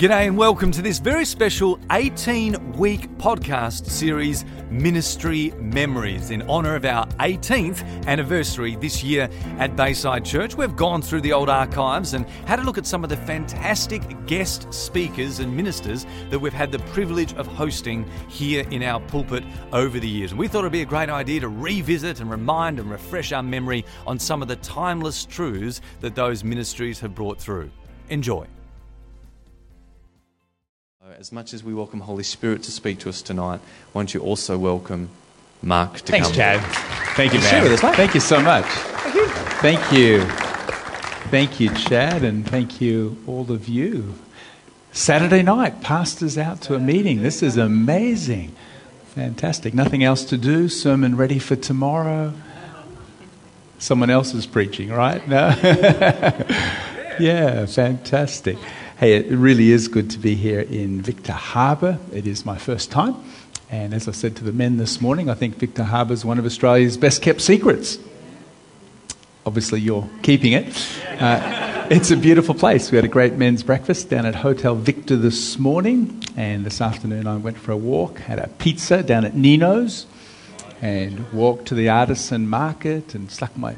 G'day and welcome to this very special 18 week podcast series, Ministry Memories, in honour of our 18th anniversary this year at Bayside Church. We've gone through the old archives and had a look at some of the fantastic guest speakers and ministers that we've had the privilege of hosting here in our pulpit over the years. And we thought it'd be a great idea to revisit and remind and refresh our memory on some of the timeless truths that those ministries have brought through. Enjoy. As much as we welcome Holy Spirit to speak to us tonight, why don't you also welcome Mark to come. Thanks, come? Chad. Thank you, man. us. Thank you so much. Thank you. Thank you, Chad, and thank you, all of you. Saturday night, pastors out to a meeting. This is amazing. Fantastic. Nothing else to do. Sermon ready for tomorrow. Someone else is preaching, right? No? yeah, fantastic. Hey, it really is good to be here in Victor Harbor. It is my first time. And as I said to the men this morning, I think Victor Harbor is one of Australia's best kept secrets. Obviously, you're keeping it. Uh, it's a beautiful place. We had a great men's breakfast down at Hotel Victor this morning. And this afternoon, I went for a walk, had a pizza down at Nino's, and walked to the artisan market and stuck my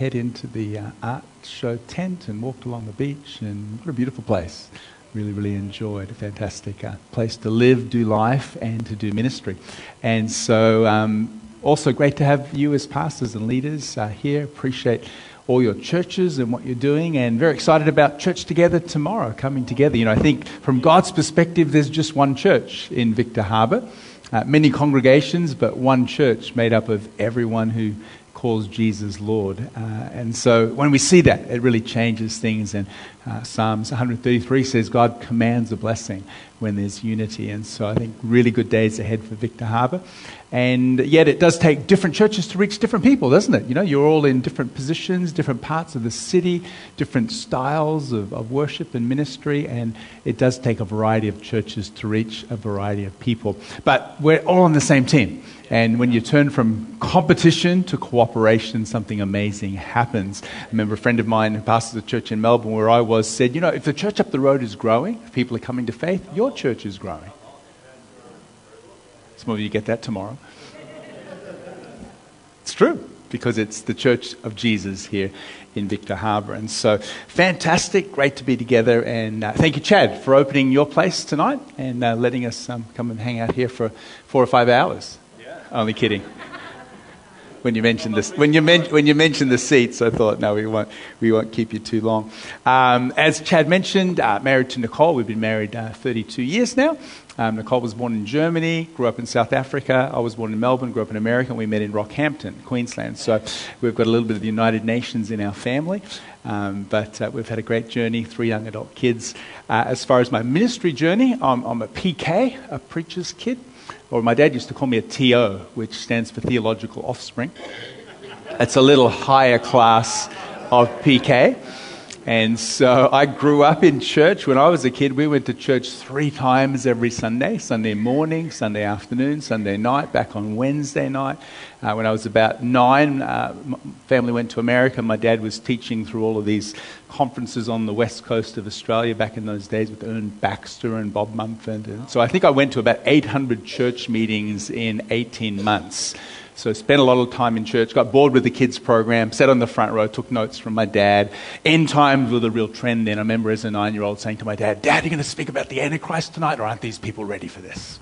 head into the uh, art show tent and walked along the beach. And what a beautiful place. Really, really enjoyed. A fantastic uh, place to live, do life, and to do ministry. And so, um, also great to have you as pastors and leaders uh, here. Appreciate all your churches and what you're doing, and very excited about church together tomorrow, coming together. You know, I think from God's perspective, there's just one church in Victor Harbor, uh, many congregations, but one church made up of everyone who calls Jesus Lord. Uh, and so when we see that, it really changes things. And uh, Psalms 133 says God commands a blessing when there's unity. And so I think really good days ahead for Victor Harbor. And yet it does take different churches to reach different people, doesn't it? You know, you're all in different positions, different parts of the city, different styles of, of worship and ministry, and it does take a variety of churches to reach a variety of people. But we're all on the same team. And when you turn from competition to cooperation, something amazing happens. I remember a friend of mine who pastors a church in Melbourne where I was said, You know, if the church up the road is growing, if people are coming to faith, your church is growing. Some of you get that tomorrow. It's true because it's the Church of Jesus here in Victor Harbor. And so, fantastic, great to be together. And uh, thank you, Chad, for opening your place tonight and uh, letting us um, come and hang out here for four or five hours. Only kidding. When you mentioned this, when you, men- when you mentioned the seats, I thought, no, we won't, we won't keep you too long. Um, as Chad mentioned, uh, married to Nicole. We've been married uh, 32 years now. Um, Nicole was born in Germany, grew up in South Africa. I was born in Melbourne, grew up in America, and we met in Rockhampton, Queensland. So we've got a little bit of the United Nations in our family. Um, but uh, we've had a great journey, three young adult kids. Uh, as far as my ministry journey, I'm, I'm a PK, a preacher's kid. Or my dad used to call me a TO, which stands for theological offspring. It's a little higher class of PK. And so I grew up in church. When I was a kid, we went to church three times every Sunday Sunday morning, Sunday afternoon, Sunday night, back on Wednesday night. Uh, when I was about nine, uh, family went to America. My dad was teaching through all of these conferences on the west coast of Australia back in those days with Ern Baxter and Bob Mumford. And so I think I went to about 800 church meetings in 18 months. So spent a lot of time in church, got bored with the kids program, sat on the front row, took notes from my dad. End times were the real trend then. I remember as a nine year old saying to my dad, Dad, are you going to speak about the Antichrist tonight, or aren't these people ready for this?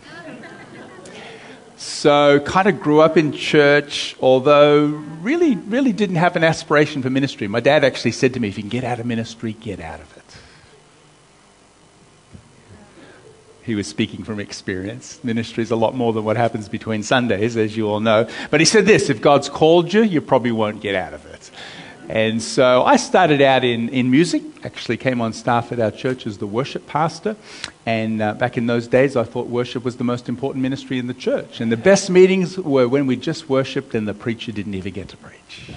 So, kind of grew up in church, although really, really didn't have an aspiration for ministry. My dad actually said to me, if you can get out of ministry, get out of it. He was speaking from experience. Ministry is a lot more than what happens between Sundays, as you all know. But he said this if God's called you, you probably won't get out of it. And so I started out in, in music, actually came on staff at our church as the worship pastor. And uh, back in those days, I thought worship was the most important ministry in the church. And the best meetings were when we just worshiped and the preacher didn't even get to preach.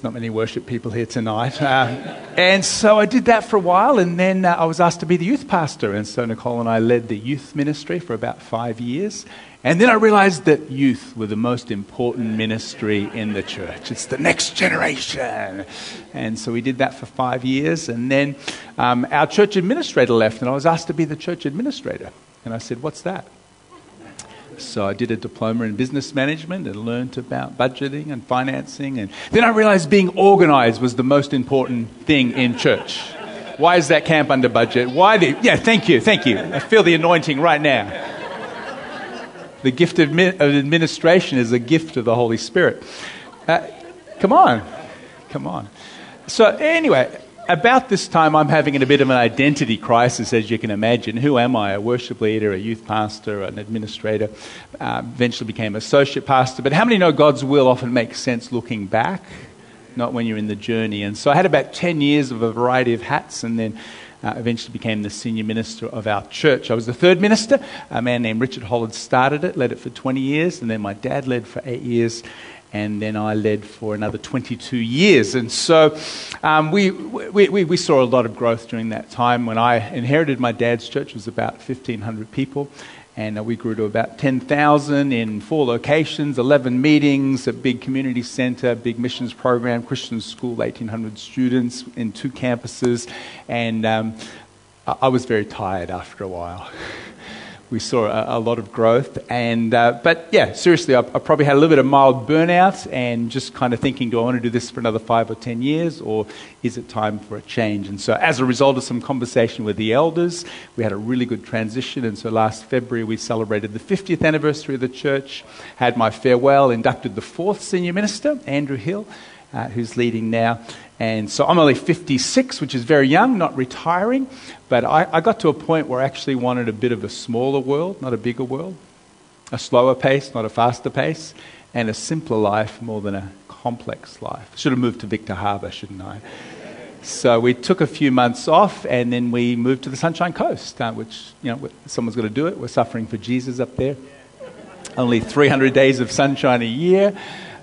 There's not many worship people here tonight. Uh, and so I did that for a while, and then uh, I was asked to be the youth pastor. And so Nicole and I led the youth ministry for about five years. And then I realized that youth were the most important ministry in the church. It's the next generation. And so we did that for five years. And then um, our church administrator left, and I was asked to be the church administrator. And I said, What's that? So I did a diploma in business management and learned about budgeting and financing. And then I realized being organized was the most important thing in church. Why is that camp under budget? Why the. Yeah, thank you, thank you. I feel the anointing right now. The gift of administration is a gift of the Holy Spirit. Uh, come on. Come on. So, anyway, about this time, I'm having a bit of an identity crisis, as you can imagine. Who am I? A worship leader, a youth pastor, an administrator. Uh, eventually became associate pastor. But how many know God's will often makes sense looking back, not when you're in the journey? And so I had about 10 years of a variety of hats, and then uh, eventually became the senior minister of our church. I was the third minister. A man named Richard Holland started it, led it for 20 years, and then my dad led for eight years. And then I led for another 22 years. And so um, we, we, we, saw a lot of growth during that time. When I inherited my dad's church, it was about 1,500 people and uh, we grew to about 10,000 in four locations, 11 meetings, a big community center, big missions program, Christian school, 1,800 students in two campuses, and um, I was very tired after a while. we saw a, a, lot of growth. And, uh, but yeah, seriously, I, I, probably had a little bit of mild burnout and just kind of thinking, do I want to do this for another five or ten years or is it time for a change? And so, as a result of some conversation with the elders, we had a really good transition. And so, last February, we celebrated the 50th anniversary of the church, had my farewell, inducted the fourth senior minister, Andrew Hill. Uh, who's leading now. And so I'm only 56, which is very young, not retiring. But I, I got to a point where I actually wanted a bit of a smaller world, not a bigger world, a slower pace, not a faster pace, and a simpler life more than a complex life. Should have moved to Victor Harbor, shouldn't I? So we took a few months off, and then we moved to the Sunshine Coast, uh, which you know someone's got to do it. We're suffering for Jesus up there. Only 300 days of sunshine a year.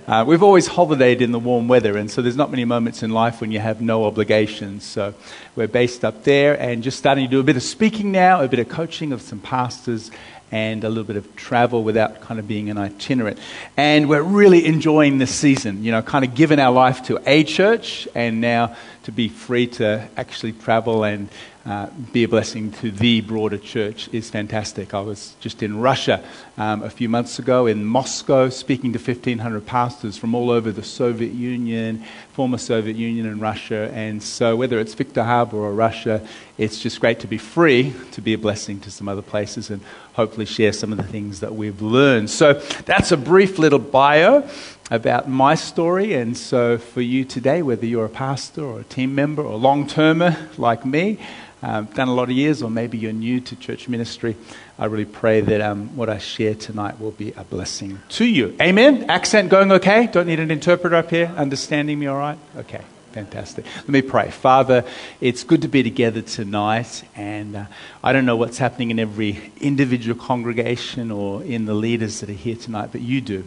Uh, we've always holidayed in the warm weather, and so there's not many moments in life when you have no obligations. So we're based up there and just starting to do a bit of speaking now, a bit of coaching of some pastors, and a little bit of travel without kind of being an itinerant. And we're really enjoying this season, you know, kind of giving our life to a church and now to be free to actually travel and uh, be a blessing to the broader church is fantastic. I was just in Russia um, a few months ago, in Moscow, speaking to 1,500 pastors from all over the Soviet Union, former Soviet Union, and Russia. And so, whether it's Victor Harbor or Russia, it's just great to be free to be a blessing to some other places and hopefully share some of the things that we've learned. So, that's a brief little bio about my story. And so, for you today, whether you're a pastor or a team member or long termer like me, um, done a lot of years, or maybe you're new to church ministry, I really pray that um, what I share tonight will be a blessing to you. Amen? Accent going okay? Don't need an interpreter up here? Understanding me all right? Okay. Fantastic. Let me pray. Father, it's good to be together tonight, and uh, I don't know what's happening in every individual congregation or in the leaders that are here tonight, but you do.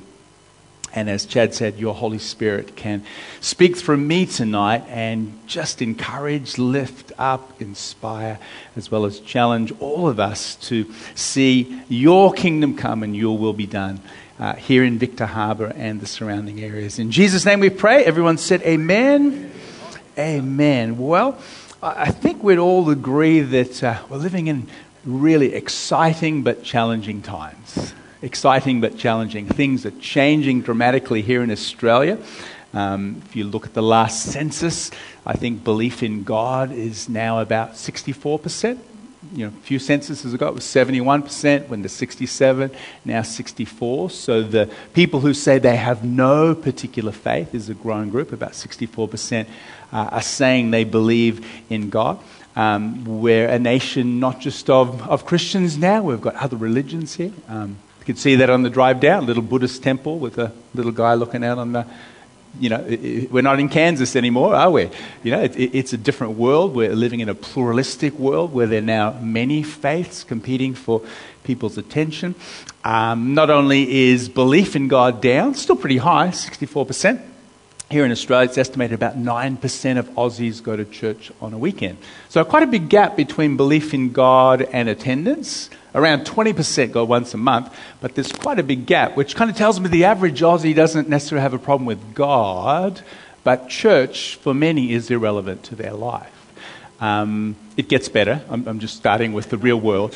And as Chad said, your Holy Spirit can speak through me tonight and just encourage, lift up, inspire, as well as challenge all of us to see your kingdom come and your will be done uh, here in Victor Harbor and the surrounding areas. In Jesus' name we pray. Everyone said, Amen. Amen. Well, I think we'd all agree that uh, we're living in really exciting but challenging times exciting but challenging. Things are changing dramatically here in Australia. Um, if you look at the last census, I think belief in God is now about 64%. You know, a few censuses ago it was 71%, went to 67, now 64. So the people who say they have no particular faith is a growing group. About 64% uh, are saying they believe in God. Um, we're a nation not just of, of Christians now, we've got other religions here. Um, can see that on the drive down, little Buddhist temple with a little guy looking out on the. You know, it, it, we're not in Kansas anymore, are we? You know, it, it's a different world. We're living in a pluralistic world where there are now many faiths competing for people's attention. Um, not only is belief in God down, still pretty high, 64%, Here in Australia, it's estimated about 9% of Aussies go to church on a weekend. So, quite a big gap between belief in God and attendance. Around 20% go once a month, but there's quite a big gap, which kind of tells me the average Aussie doesn't necessarily have a problem with God, but church, for many, is irrelevant to their life. Um, it gets better. I'm, I'm, just starting with the real world.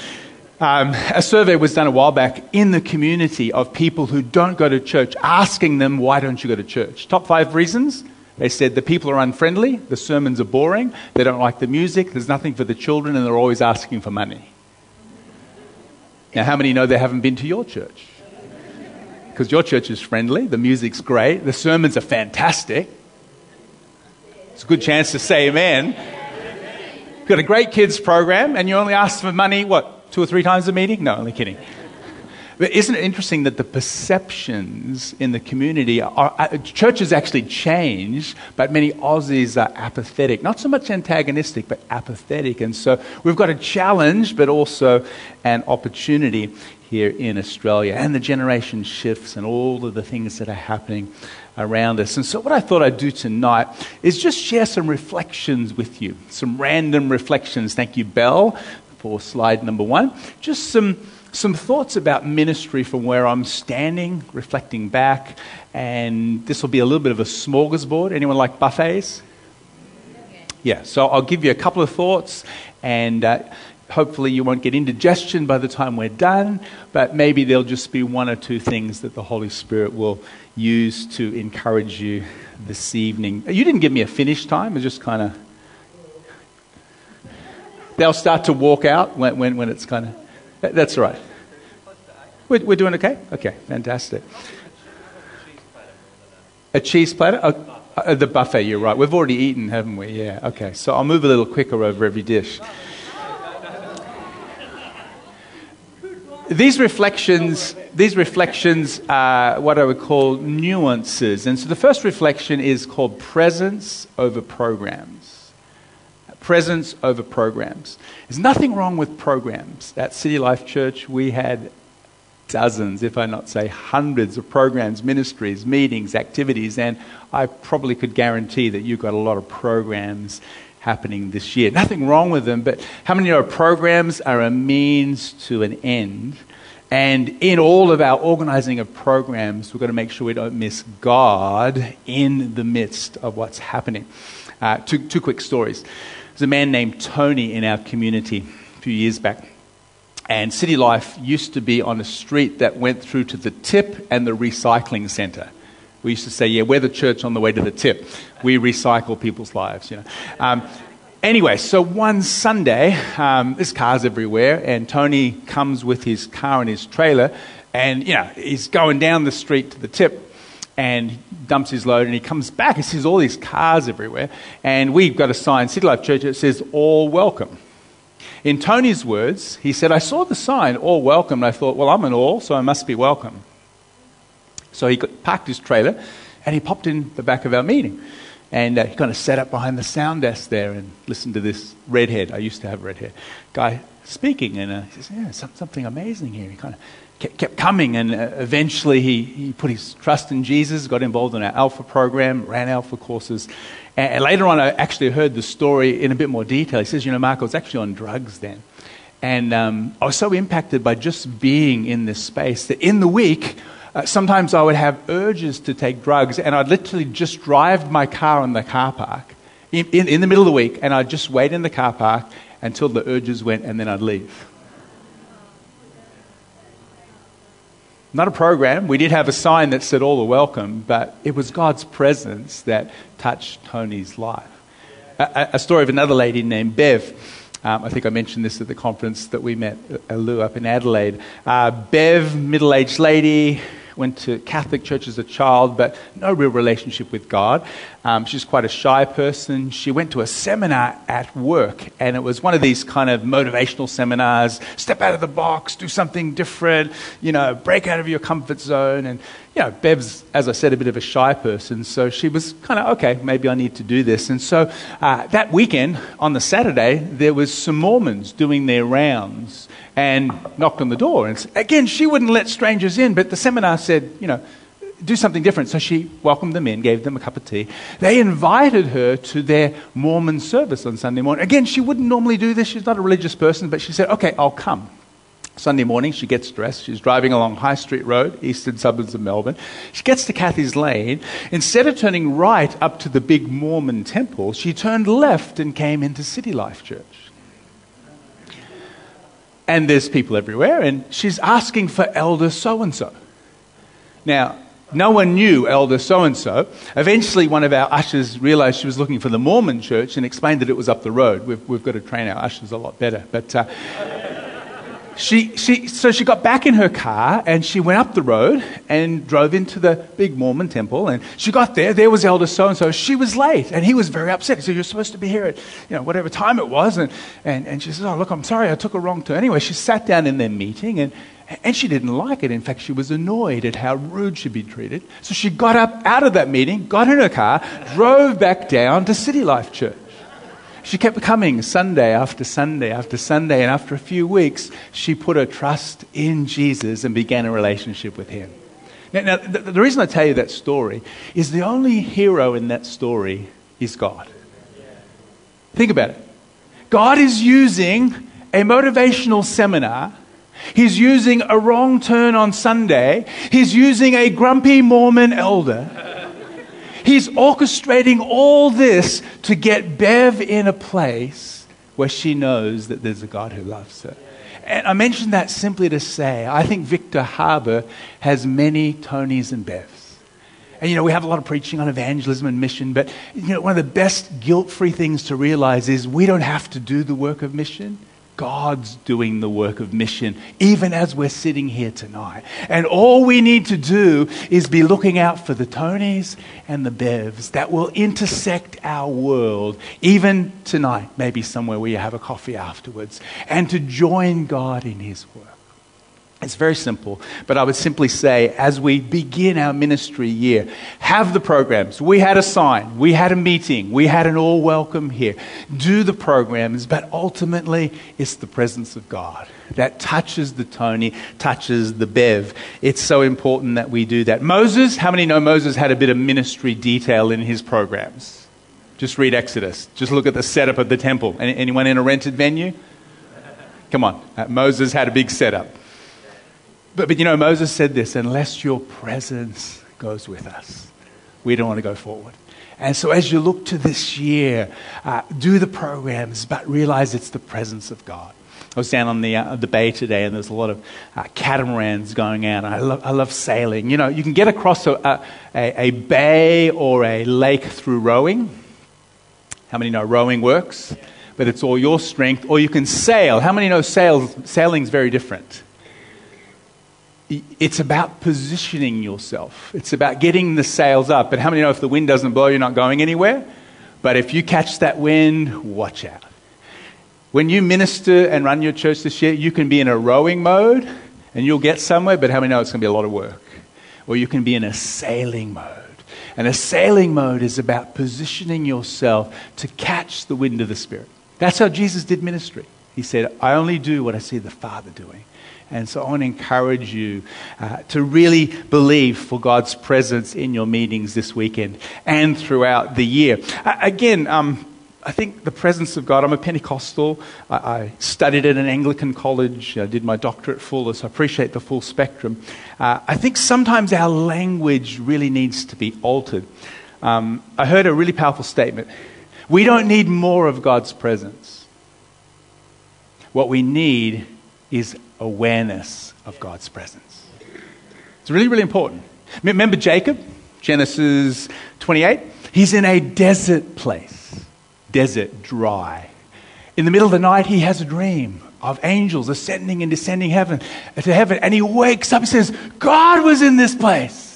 Um, a survey was done a while back in the community of people who don't go to church, asking them, Why don't you go to church? Top five reasons. They said the people are unfriendly, the sermons are boring, they don't like the music, there's nothing for the children, and they're always asking for money. Now, how many know they haven't been to your church? Because your church is friendly, the music's great, the sermons are fantastic. It's a good chance to say amen. You've got a great kids program, and you only ask for money, what, two or three times a meeting? No, only kidding. But isn't it interesting that the perceptions in the community are, uh, churches actually change, but many Aussies are apathetic. Not so much antagonistic, but apathetic. And so we've got a challenge, but also an opportunity here in Australia. And the generation shifts and all of the things that are happening around us. And so, what I thought I'd do tonight is just share some reflections with you, some random reflections. Thank you, Belle, for slide number one. Just some, some thoughts about ministry from where I'm standing, reflecting back. And this will be a little bit of a smorgasbord. Anyone like buffets? Yeah, so I'll give you a couple of thoughts, and uh, hopefully you won't get indigestion by the time we're done, but maybe there'll just be one or two things that the Holy Spirit will use to encourage you this evening. You didn't give me a finish time, it's just kind of. They'll start to walk out when, when, when it's kind of. That's right. We're, we're doing okay? Okay, fantastic. A cheese platter? The buffet, you're right. We've already eaten, haven't we? Yeah, okay. So I'll move a little quicker over every dish. these reflections, these reflections are what I would call nuances. And so the first reflection is called presence over programs. Presence over programs. There's nothing wrong with programs. At City Life Church, we had dozens, if I not say hundreds, of programs, ministries, meetings, activities, and I probably could guarantee that you've got a lot of programs happening this year. Nothing wrong with them, but how many of our programs are a means to an end? And in all of our organizing of programs, we've got to make sure we don't miss God in the midst of what's happening. Uh, two, two quick stories. There's a man named Tony in our community a few years back. And City Life used to be on a street that went through to the tip and the recycling center. We used to say, yeah, we're the church on the way to the tip. We recycle people's lives, you know. Um, anyway, so one Sunday, um, there's cars everywhere, and Tony comes with his car and his trailer, and, you know, he's going down the street to the tip and dumps his load and he comes back and sees all these cars everywhere. And we've got a sign, City Life Church, that says, All welcome. In Tony's words, he said, I saw the sign, All welcome, and I thought, Well, I'm an all, so I must be welcome. So he parked his trailer and he popped in the back of our meeting. And uh, he kind of sat up behind the sound desk there and listened to this redhead. I used to have red hair guy speaking. And uh, he says, Yeah, something amazing here. He kind of kept, coming. And uh, eventually he, he put his trust in Jesus, got involved in our Alpha program, ran Alpha courses. And, and later on, I actually heard the story in a bit more detail. He says, You know, Mark, I was actually on drugs then. And um, I was so impacted by just being in this space that in the week, uh, sometimes I would have urges to take drugs, and I'd literally just drive my car in the car park in, in, in the middle of the week, and I'd just wait in the car park until the urges went, and then I'd leave. Not a program. We did have a sign that said all are welcome, but it was God's presence that touched Tony's life. A, a story of another lady named Bev. Um, I think I mentioned this at the conference that we met, uh, Lou, up in Adelaide. Uh, Bev, middle aged lady, went to Catholic church as a child, but no real relationship with God. Um, she's quite a shy person. She went to a seminar at work, and it was one of these kind of motivational seminars step out of the box, do something different, you know, break out of your comfort zone. And, you know, Bev's, as I said, a bit of a shy person, so she was kind of, okay, maybe I need to do this. And so uh, that weekend, on the Saturday, there was some Mormons doing their rounds and knocked on the door. And again, she wouldn't let strangers in, but the seminar said, you know, do something different. So she welcomed them in, gave them a cup of tea. They invited her to their Mormon service on Sunday morning. Again, she wouldn't normally do this. She's not a religious person, but she said, okay, I'll come. Sunday morning, she gets dressed. She's driving along High Street Road, eastern suburbs of Melbourne. She gets to Cathies Lane. Instead of turning right up to the big Mormon temple, she turned left and came into City Life Church. And there's people everywhere, and she's asking for Elder so and so. Now, no one knew Elder so and so. Eventually, one of our ushers realized she was looking for the Mormon church and explained that it was up the road. We've, we've got to train our ushers a lot better. But. Uh, she, she, so she got back in her car and she went up the road and drove into the big Mormon temple. And she got there. There was Elder so and so. She was late, and he was very upset. He said, "You're supposed to be here at you know whatever time it was." And, and, and she says, "Oh, look, I'm sorry, I took a wrong turn." Anyway, she sat down in their meeting and. And she didn't like it. In fact, she was annoyed at how rude she'd been treated. So she got up out of that meeting, got in her car, drove back down to City Life Church. She kept coming Sunday after Sunday after Sunday, and after a few weeks, she put her trust in Jesus and began a relationship with him. Now, now the, the reason I tell you that story is the only hero in that story is God. Think about it. God is using a motivational seminar. He's using a wrong turn on Sunday. He's using a grumpy Mormon elder He's orchestrating all this to get Bev in a place where she knows that there's a God who loves her. And I mention that simply to say, I think Victor Harbor has many Tonys and Bevs. And you know, we have a lot of preaching on evangelism and mission, but you know, one of the best guilt free things to realize is we don't have to do the work of mission. God's doing the work of mission, even as we're sitting here tonight. And all we need to do is be looking out for the Tonys and the Bevs that will intersect our world, even tonight, maybe somewhere where you have a coffee afterwards, and to join God in His work. It's very simple, but I would simply say as we begin our ministry year, have the programs. We had a sign, we had a meeting, we had an all welcome here. Do the programs, but ultimately it's the presence of God that touches the Tony, touches the Bev. It's so important that we do that. Moses, how many know Moses had a bit of ministry detail in his programs? Just read Exodus. Just look at the setup of the temple. Anyone in a rented venue? Come on. Uh, Moses had a big setup. But, but you know, Moses said this unless your presence goes with us, we don't want to go forward. And so, as you look to this year, uh, do the programs, but realize it's the presence of God. I was down on the, uh, the bay today, and there's a lot of uh, catamarans going out. I love, I love sailing. You know, you can get across a, a, a bay or a lake through rowing. How many know rowing works? But it's all your strength. Or you can sail. How many know sail, sailing's very different? It's about positioning yourself. It's about getting the sails up. But how many know if the wind doesn't blow, you're not going anywhere? But if you catch that wind, watch out. When you minister and run your church this year, you can be in a rowing mode and you'll get somewhere, but how many know it's going to be a lot of work? Or you can be in a sailing mode. And a sailing mode is about positioning yourself to catch the wind of the Spirit. That's how Jesus did ministry. He said, I only do what I see the Father doing. And so I want to encourage you uh, to really believe for God's presence in your meetings this weekend and throughout the year. Uh, again, um, I think the presence of God, I'm a Pentecostal. I, I, studied at an Anglican college. I did my doctorate full, so I appreciate the full spectrum. Uh, I think sometimes our language really needs to be altered. Um, I heard a really powerful statement. We don't need more of God's presence. What we need is awareness of God's presence. It's really, really important. Remember Jacob, Genesis 28? He's in a desert place, desert, dry. In the middle of the night, he has a dream of angels ascending and descending heaven to heaven, and he wakes up and says, God was in this place.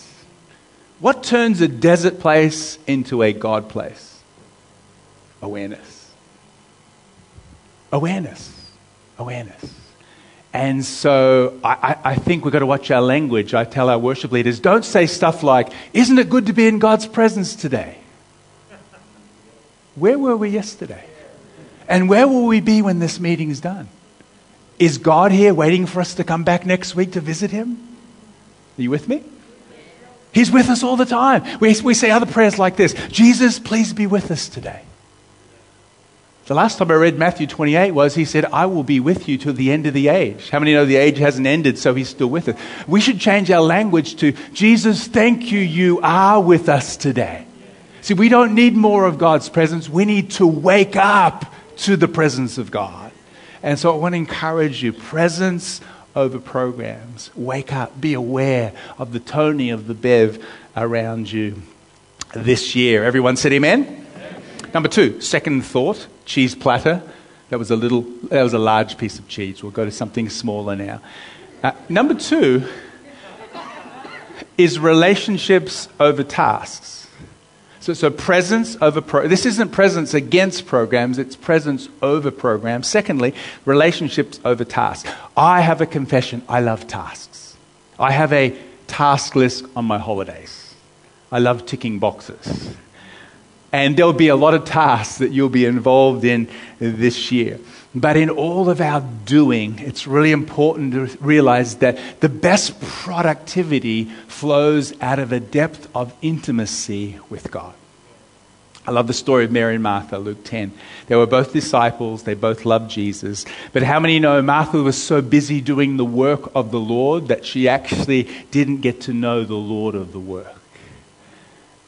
What turns a desert place into a God place? Awareness. Awareness. Awareness. And so I, I, think we've got to watch our language. I tell our worship leaders don't say stuff like, Isn't it good to be in God's presence today? Where were we yesterday? And where will we be when this meeting is done? Is God here waiting for us to come back next week to visit Him? Are you with me? He's with us all the time. We, we say other prayers like this Jesus, please be with us today. The last time I read Matthew 28 was he said, I will be with you to the end of the age. How many know the age hasn't ended, so he's still with us? We should change our language to, Jesus, thank you, you are with us today. See, we don't need more of God's presence. We need to wake up to the presence of God. And so I want to encourage you presence over programs. Wake up, be aware of the Tony of the Bev around you this year. Everyone said amen? Number two, second thought, cheese platter. That was a little, that was a large piece of cheese. We'll go to something smaller now. Uh, number two is relationships over tasks. So, so presence over pro. This isn't presence against programs, it's presence over programs. Secondly, relationships over tasks. I have a confession I love tasks. I have a task list on my holidays. I love ticking boxes. And there'll be a lot of tasks that you'll be involved in this year. But in all of our doing, it's really important to realize that the best productivity flows out of a depth of intimacy with God. I love the story of Mary and Martha, Luke 10. They were both disciples, they both loved Jesus. But how many know Martha was so busy doing the work of the Lord that she actually didn't get to know the Lord of the work?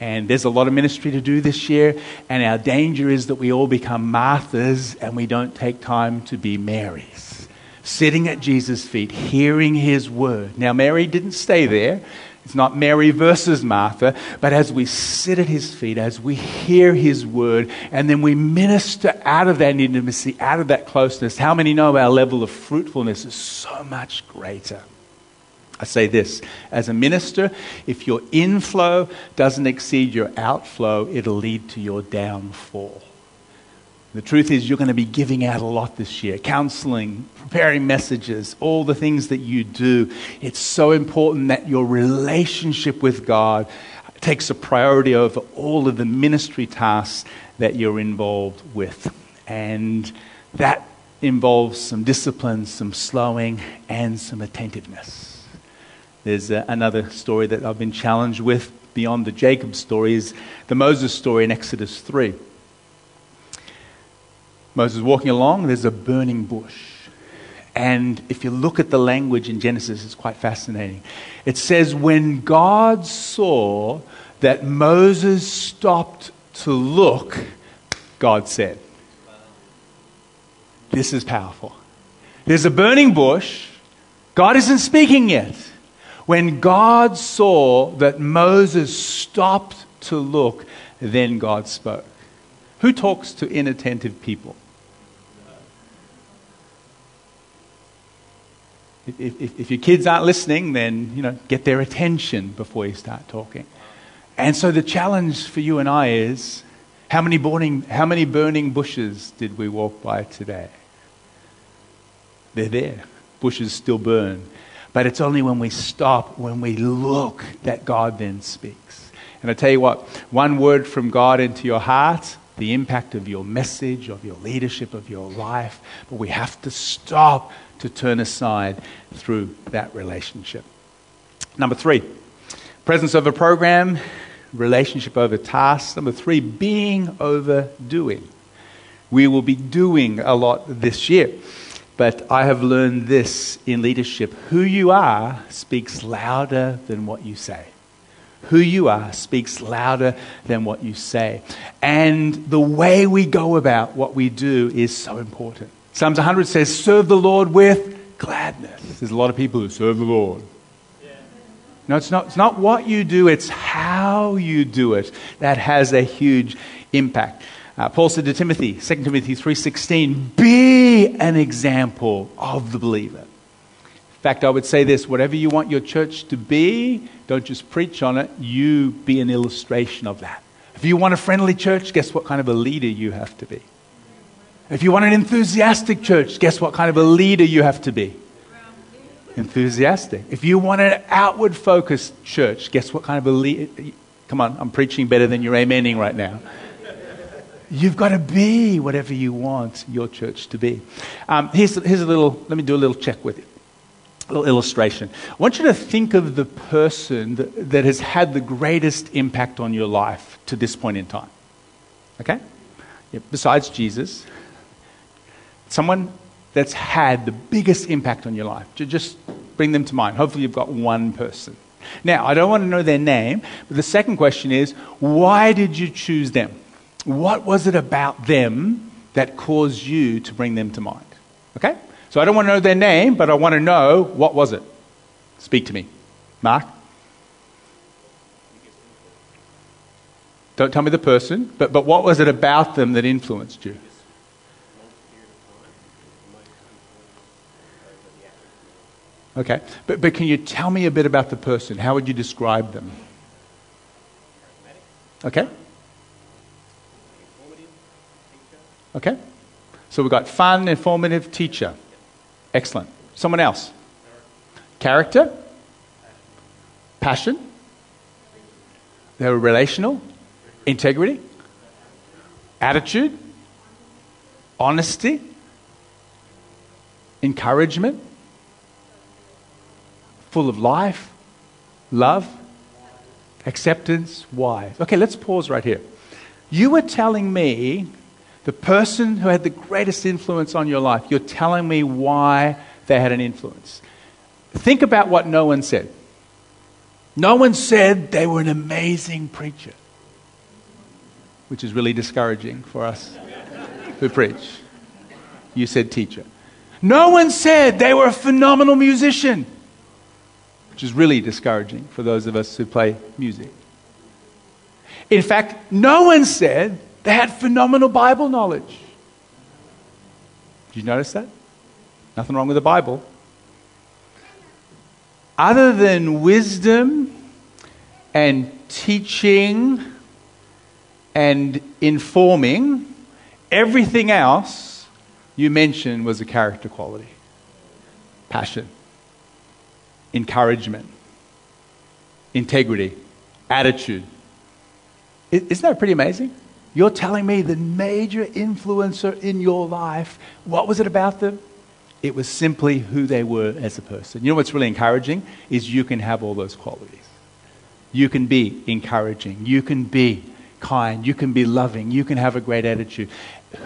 And there's a lot of ministry to do this year, and our danger is that we all become Marthas and we don't take time to be Marys. Sitting at Jesus' feet, hearing his word. Now, Mary didn't stay there. It's not Mary versus Martha, but as we sit at his feet, as we hear his word, and then we minister out of that intimacy, out of that closeness, how many know our level of fruitfulness is so much greater? I say this as a minister, if your inflow doesn't exceed your outflow, it'll lead to your downfall. The truth is, you're going to be giving out a lot this year counseling, preparing messages, all the things that you do. It's so important that your relationship with God takes a priority over all of the ministry tasks that you're involved with. And that involves some discipline, some slowing, and some attentiveness. There's uh, another story that I've been challenged with beyond the Jacob story is the Moses story in Exodus 3. Moses walking along, there's a burning bush. And if you look at the language in Genesis, it's quite fascinating. It says, When God saw that Moses stopped to look, God said, This is powerful. There's a burning bush. God isn't speaking yet. When God saw that Moses stopped to look, then God spoke. Who talks to inattentive people? If, if, if, your kids aren't listening, then you know get their attention before you start talking. And so the challenge for you and I is how many burning, how many burning bushes did we walk by today? They're there. Bushes still burn. But it's only when we stop, when we look, that God then speaks. And I tell you what, one word from God into your heart, the impact of your message, of your leadership, of your life. But we have to stop to turn aside through that relationship. Number three, presence over program, relationship over task. Number three, being over doing. We will be doing a lot this year. But I have learned this in leadership who you are speaks louder than what you say. Who you are speaks louder than what you say. And the way we go about what we do is so important. Psalms 100 says, Serve the Lord with gladness. There's a lot of people who serve the Lord. No, it's not, it's not what you do, it's how you do it that has a huge impact. Uh, Paul said to Timothy, 2 Timothy 3.16, be an example of the believer. In fact, I would say this, whatever you want your church to be, don't just preach on it, you be an illustration of that. If you want a friendly church, guess what kind of a leader you have to be? If you want an enthusiastic church, guess what kind of a leader you have to be? Enthusiastic. If you want an outward focused church, guess what kind of a leader? Come on, I'm preaching better than you're amening right now. You've got to be whatever you want your church to be. Um, here's, here's a little, let me do a little check with you. A little illustration. I want you to think of the person that, that has had the greatest impact on your life to this point in time. Okay? Yeah, besides Jesus, someone that's had the biggest impact on your life. Just bring them to mind. Hopefully, you've got one person. Now, I don't want to know their name, but the second question is why did you choose them? What was it about them that caused you to bring them to mind? Okay? So I don't want to know their name, but I want to know what was it? Speak to me. Mark? Don't tell me the person, but, but what was it about them that influenced you? Okay, but, but can you tell me a bit about the person? How would you describe them? Okay. Okay. So we've got fun, informative, teacher. Excellent. Someone else? Character? Passion? They were relational? Integrity? Attitude? Honesty? Encouragement? Full of life? Love? Acceptance? Why? Okay, let's pause right here. You were telling me the person who had the greatest influence on your life, you're telling me why they had an influence. Think about what no one said. No one said they were an amazing preacher, which is really discouraging for us who preach. You said teacher. No one said they were a phenomenal musician, which is really discouraging for those of us who play music. In fact, no one said they had phenomenal Bible knowledge. Did you notice that? Nothing wrong with the Bible. Other than wisdom and teaching and informing, everything else you mentioned was a character quality passion, encouragement, integrity, attitude. Isn't that pretty amazing? You're telling me the major influencer in your life, what was it about them? It was simply who they were as a person. You know what's really encouraging? Is you can have all those qualities. You can be encouraging. You can be kind. You can be loving. You can have a great attitude.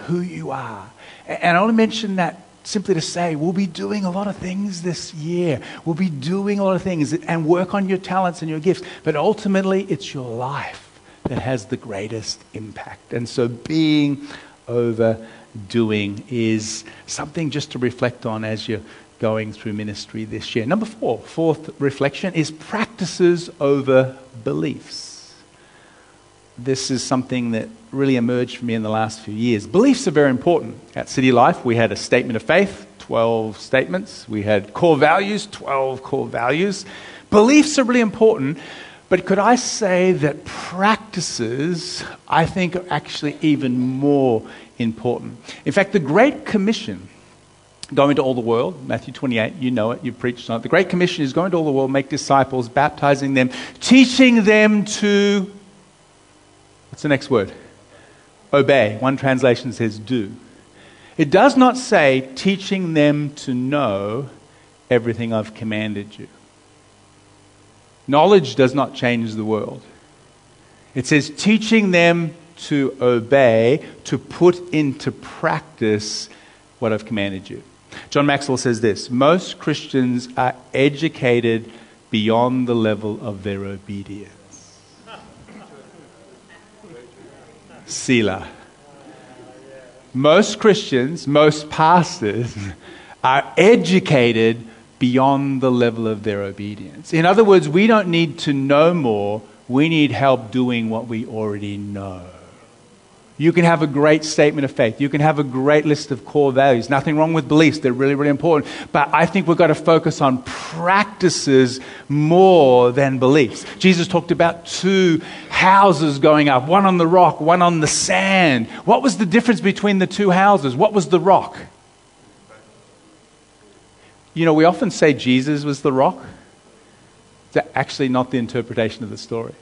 Who you are. And I want to mention that simply to say we'll be doing a lot of things this year. We'll be doing a lot of things and work on your talents and your gifts. But ultimately, it's your life that has the greatest impact. And so being overdoing is something just to reflect on as you're going through ministry this year. Number four, fourth reflection is practices over beliefs. This is something that really emerged for me in the last few years. Beliefs are very important. At City Life, we had a statement of faith, 12 statements. We had core values, 12 core values. Beliefs are really important but could I say that practices, I think, are actually even more important? In fact, the Great Commission, go into all the world, Matthew 28, you know it, you've preached on it. The Great Commission is going to all the world, make disciples, baptizing them, teaching them to, what's the next word? Obey. One translation says do. It does not say teaching them to know everything I've commanded you. Knowledge does not change the world. It says teaching them to obey, to put into practice what I've commanded you. John Maxwell says this Most Christians are educated beyond the level of their obedience. Selah. Most Christians, most pastors are educated beyond the level of their obedience. In other words, we don't need to know more, we need help doing what we already know. You can have a great statement of faith. You can have a great list of core values. Nothing wrong with beliefs, they're really, really important. But I think we've got to focus on practices more than beliefs. Jesus talked about two houses going up one on the rock, one on the sand. What was the difference between the two houses? What was the rock? You know, we often say Jesus was the rock. It's actually not the interpretation of the story.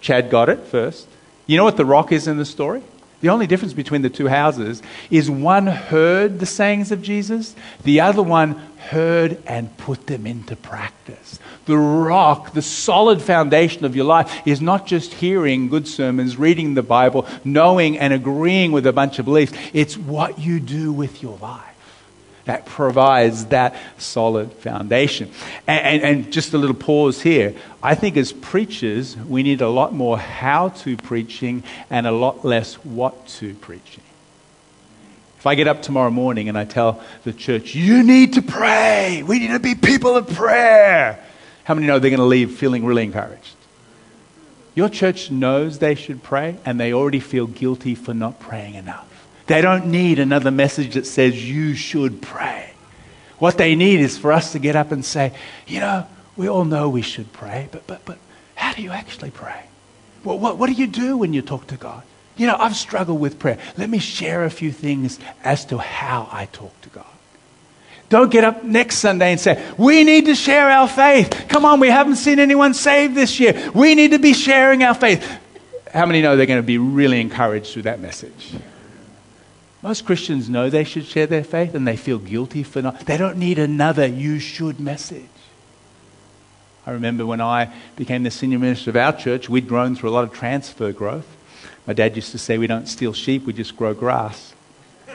Chad got it first. You know what the rock is in the story? The only difference between the two houses is one heard the sayings of Jesus, the other one heard and put them into practice. The rock, the solid foundation of your life is not just hearing good sermons, reading the Bible, knowing and agreeing with a bunch of beliefs. It's what you do with your life that provides that solid foundation. And, and, and, just a little pause here. I think as preachers, we need a lot more how to preaching and a lot less what to preaching. If I get up tomorrow morning and I tell the church, you need to pray, we need to be people of prayer, how many know they're going to leave feeling really encouraged? Your church knows they should pray and they already feel guilty for not praying enough. They don't need another message that says you should pray. What they need is for us to get up and say, you know, we all know we should pray, but, but, but how do you actually pray? Well, what, what do you do when you talk to God? You know, I've struggled with prayer. Let me share a few things as to how I talk to God. Don't get up next Sunday and say, We need to share our faith. Come on, we haven't seen anyone saved this year. We need to be sharing our faith. How many know they're going to be really encouraged through that message? Most Christians know they should share their faith and they feel guilty for not. They don't need another you should message. I remember when I became the senior minister of our church, we'd grown through a lot of transfer growth. My dad used to say, We don't steal sheep, we just grow grass.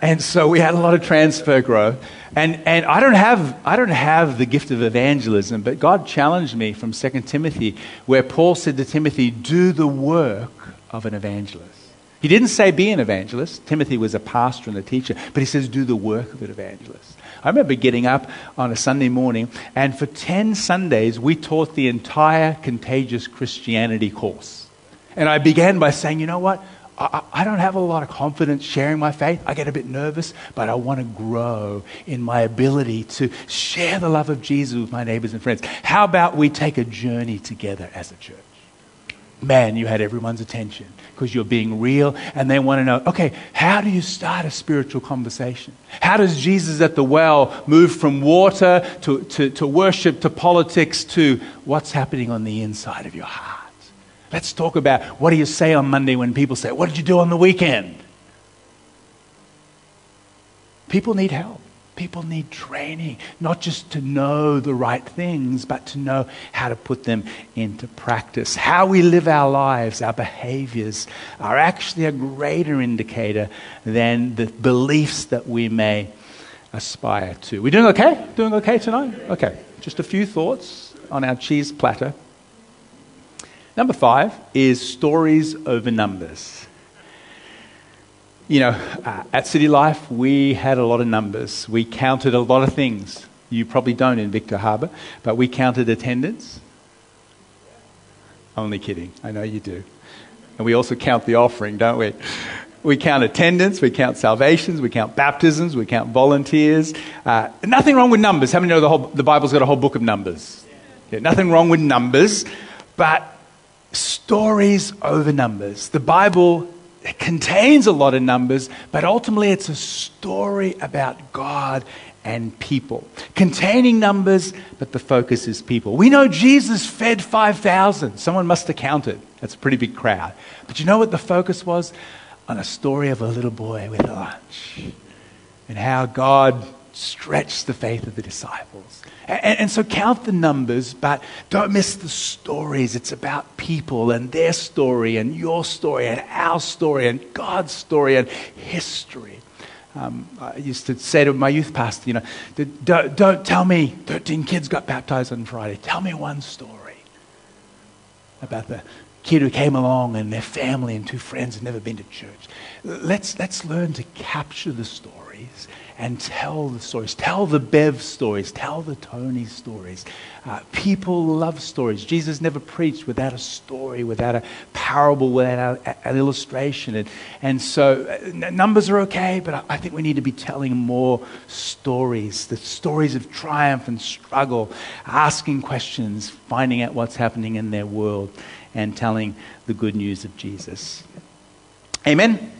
and so we had a lot of transfer growth. And, and I, don't have, I don't have the gift of evangelism, but God challenged me from 2 Timothy, where Paul said to Timothy, Do the work of an evangelist. He didn't say be an evangelist. Timothy was a pastor and a teacher, but he says do the work of an evangelist. I remember getting up on a Sunday morning, and for 10 Sundays, we taught the entire Contagious Christianity course. And I began by saying, you know what? I, I don't have a lot of confidence sharing my faith. I get a bit nervous, but I want to grow in my ability to share the love of Jesus with my neighbors and friends. How about we take a journey together as a church? Man, you had everyone's attention because you're being real and they want to know okay, how do you start a spiritual conversation? How does Jesus at the well move from water to, to, to worship to politics to what's happening on the inside of your heart? Let's talk about what do you say on Monday when people say, What did you do on the weekend? People need help. People need training, not just to know the right things, but to know how to put them into practice. How we live our lives, our behaviors, are actually a greater indicator than the beliefs that we may aspire to. We doing okay? Doing okay tonight? Okay. Just a few thoughts on our cheese platter. Number five is stories over numbers you know, uh, at City Life, we had a lot of numbers. We counted a lot of things. You probably don't in Victor Harbor, but we counted attendance. Only kidding. I know you do. And we also count the offering, don't we? We count attendance, we count salvations, we count baptisms, we count volunteers. Uh, nothing wrong with numbers. How many know the, whole, the Bible's got a whole book of numbers? Yeah, nothing wrong with numbers, but stories over numbers. The Bible it contains a lot of numbers, but ultimately it's a story about God and people. Containing numbers, but the focus is people. We know Jesus fed 5,000. Someone must have counted. That's a pretty big crowd. But you know what the focus was? On a story of a little boy with a lunch and how God stretched the faith of the disciples. And, and, so count the numbers, but don't miss the stories. It's about people and their story and your story and our story and God's story and history. Um, I used to say to my youth pastor, you know, don't, don't tell me 13 kids got baptized on Friday. Tell me one story about the kid who came along and their family and two friends had never been to church. Let's, let's learn to capture the stories and tell the stories. Tell the Bev stories. Tell the Tony stories. Uh, people love stories. Jesus never preached without a story, without a parable, without a, an illustration. And, and so uh, numbers are okay, but I, I think we need to be telling more stories the stories of triumph and struggle, asking questions, finding out what's happening in their world, and telling the good news of Jesus. Amen?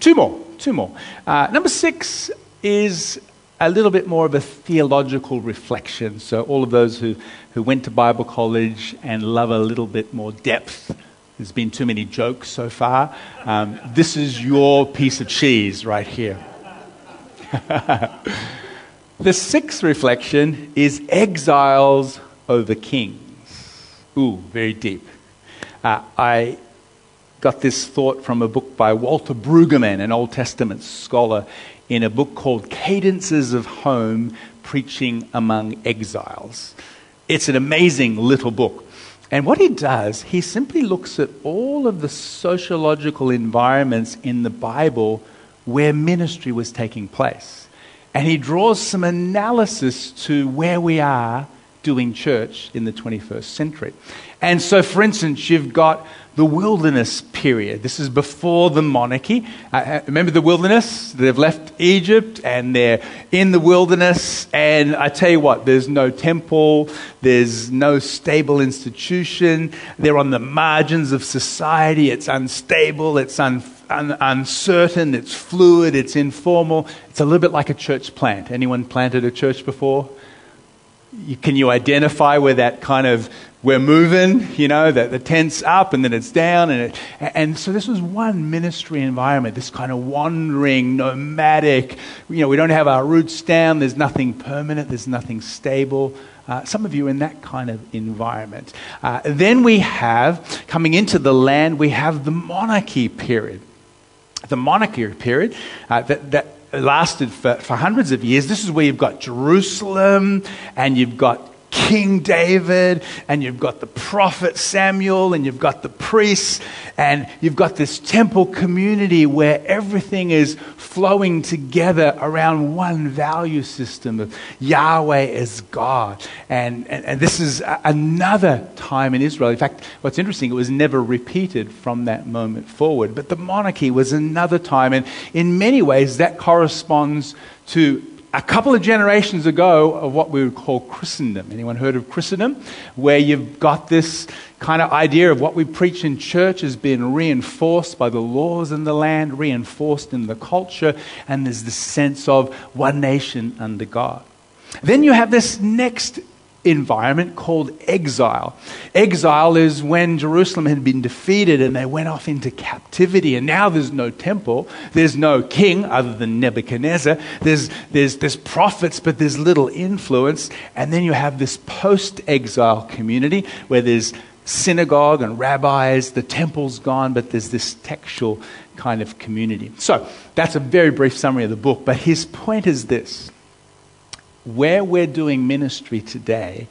Two more. Two more. Uh, number six, is a little bit more of a theological reflection. So, all of those who, who went to Bible college and love a little bit more depth, there's been too many jokes so far. Um, this is your piece of cheese right here. the sixth reflection is exiles over kings. Ooh, very deep. Uh, I got this thought from a book by Walter Brueggemann, an Old Testament scholar in a book called Cadences of Home Preaching Among Exiles. It's an amazing little book. And what he does, he simply looks at all of the sociological environments in the Bible where ministry was taking place. And he draws some analysis to where we are doing church in the 21st century. And so, for instance, you've got the wilderness period. This is before the monarchy. Uh, uh, remember the wilderness? They've left Egypt and they're in the wilderness. And I tell you what, there's no temple, there's no stable institution. They're on the margins of society. It's unstable, it's un- un- uncertain, it's fluid, it's informal. It's a little bit like a church plant. Anyone planted a church before? You, can you identify where that kind of we're moving, you know, the, the tent's up and then it's down. And, it, and so this was one ministry environment, this kind of wandering, nomadic, you know, we don't have our roots down, there's nothing permanent, there's nothing stable. Uh, some of you in that kind of environment. Uh, then we have, coming into the land, we have the monarchy period. The monarchy period uh, that, that lasted for, for hundreds of years. This is where you've got Jerusalem and you've got King David, and you've got the prophet Samuel, and you've got the priests, and you've got this temple community where everything is flowing together around one value system of Yahweh as God. And, and, and this is another time in Israel. In fact, what's interesting, it was never repeated from that moment forward. But the monarchy was another time, and in many ways, that corresponds to a couple of generations ago of what we would call Christendom. Anyone heard of Christendom? Where you've got this kind of idea of what we preach in church has been reinforced by the laws in the land, reinforced in the culture, and there's this sense of one nation under God. Then you have this next environment called exile. Exile is when Jerusalem had been defeated and they went off into captivity, and now there's no temple, there's no king other than Nebuchadnezzar, there's, there's, there's prophets, but there's little influence. And then you have this post exile community where there's synagogue and rabbis, the temple's gone, but there's this textual kind of community. So that's a very brief summary of the book, but his point is this where we're doing ministry today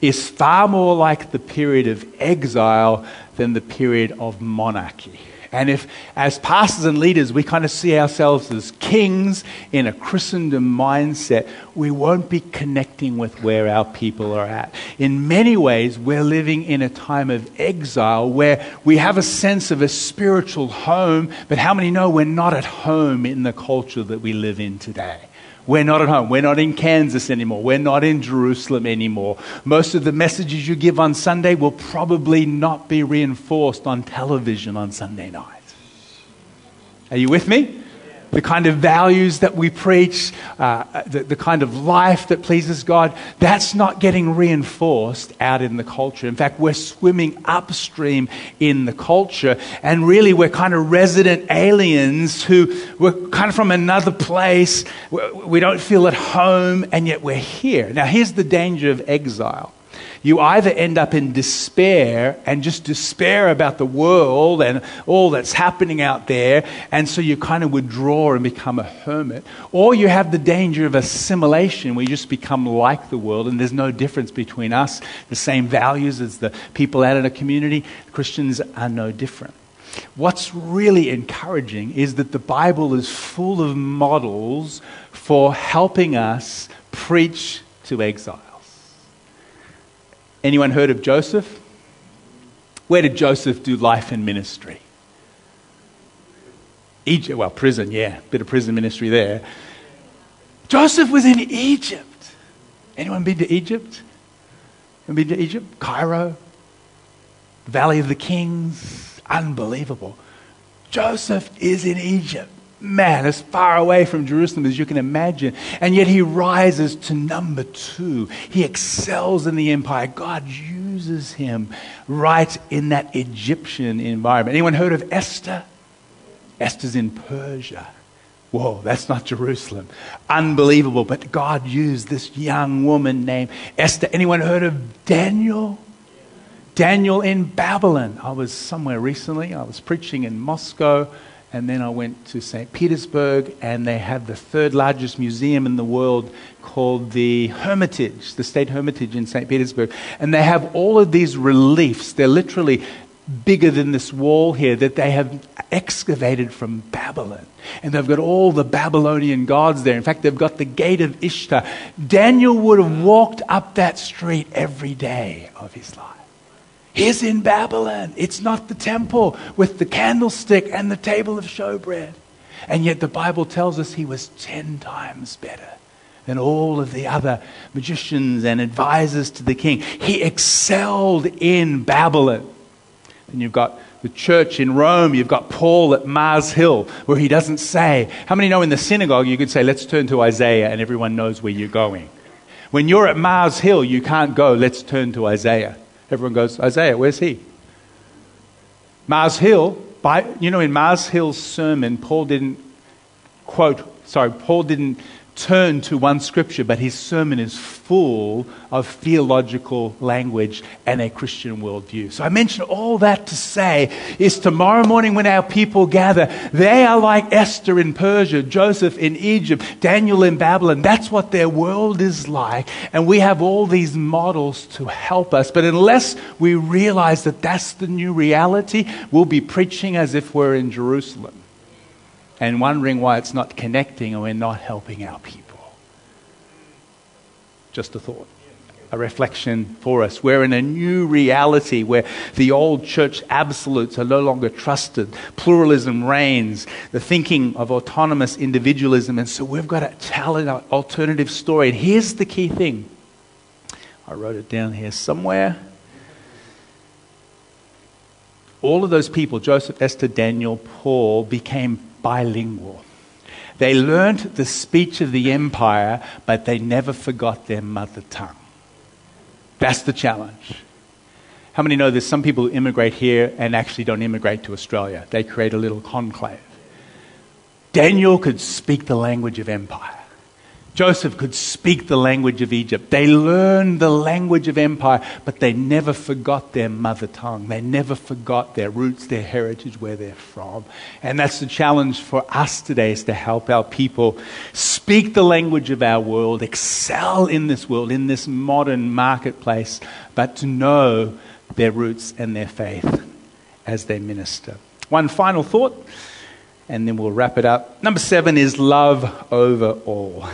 is far more like the period of exile than the period of monarchy. And if, as pastors and leaders, we kind of see ourselves as kings in a Christendom mindset, we won't be connecting with where our people are at. In many ways, we're living in a time of exile where we have a sense of a spiritual home, but how many know we're not at home in the culture that we live in today? We're not at home. We're not in Kansas anymore. We're not in Jerusalem anymore. Most of the messages you give on Sunday will probably not be reinforced on television on Sunday night. Are you with me? The kind of values that we preach, uh, the, the kind of life that pleases God, that's not getting reinforced out in the culture. In fact, we're swimming upstream in the culture, and really we're kind of resident aliens who we're kind of from another place. We don't feel at home, and yet we're here. Now, here's the danger of exile you either end up in despair and just despair about the world and all that's happening out there, and so you kind of withdraw and become a hermit, or you have the danger of assimilation where you just become like the world and there's no difference between us, the same values as the people out in a community. Christians are no different. What's really encouraging is that the Bible is full of models for helping us preach to exile. Anyone heard of Joseph? Where did Joseph do life and ministry? Egypt, well, prison, yeah, bit of prison ministry there. Joseph was in Egypt. Anyone been to Egypt? Anyone been to Egypt? Cairo, Valley of the Kings, unbelievable. Joseph is in Egypt. Man, as far away from Jerusalem as you can imagine. And yet he rises to number two. He excels in the empire. God uses him right in that Egyptian environment. Anyone heard of Esther? Esther's in Persia. Whoa, that's not Jerusalem. Unbelievable. But God used this young woman named Esther. Anyone heard of Daniel? Daniel in Babylon. I was somewhere recently. I was preaching in Moscow and then I went to St. Petersburg, and they have the third largest museum in the world called the Hermitage, the State Hermitage in St. Petersburg. And they have all of these reliefs. They're literally bigger than this wall here that they have excavated from Babylon. And they've got all the Babylonian gods there. In fact, they've got the gate of Ishtar. Daniel would have walked up that street every day of his life. He's in Babylon. It's not the temple with the candlestick and the table of showbread. And yet the Bible tells us he was 10 times better than all of the other magicians and advisors to the king. He excelled in Babylon. And you've got the church in Rome, you've got Paul at Mars Hill, where he doesn't say, How many know in the synagogue you could say, Let's turn to Isaiah, and everyone knows where you're going? When you're at Mars Hill, you can't go, Let's turn to Isaiah. Everyone goes, Isaiah, where's he? Mars Hill, by, you know, in Mars Hill's sermon, Paul didn't quote, sorry, Paul didn't turn to one scripture, but his sermon is full of theological language and a Christian worldview. So I mention all that to say is tomorrow morning when our people gather, they are like Esther in Persia, Joseph in Egypt, Daniel in Babylon. That's what their world is like. And we have all these models to help us. But unless we realize that that's the new reality, we'll be preaching as if we're in Jerusalem and wondering why it's not connecting and we're not helping our people. Just a thought, a reflection for us. We're in a new reality where the old church absolutes are no longer trusted, pluralism reigns, the thinking of autonomous individualism, and so we've got to tell an alternative story. And here's the key thing I wrote it down here somewhere all of those people, Joseph, Esther, Daniel, Paul, became bilingual. They learned the speech of the empire, but they never forgot their mother tongue. That's the challenge. How many know there's some people who immigrate here and actually don't immigrate to Australia? They create a little conclave. Daniel could speak the language of empire. Joseph could speak the language of Egypt. They learned the language of empire, but they never forgot their mother tongue. They never forgot their roots, their heritage, where they're from. And that's the challenge for us today is to help our people speak the language of our world, excel in this world, in this modern marketplace, but to know their roots and their faith as they minister. One final thought, and then we'll wrap it up. Number seven is love over all.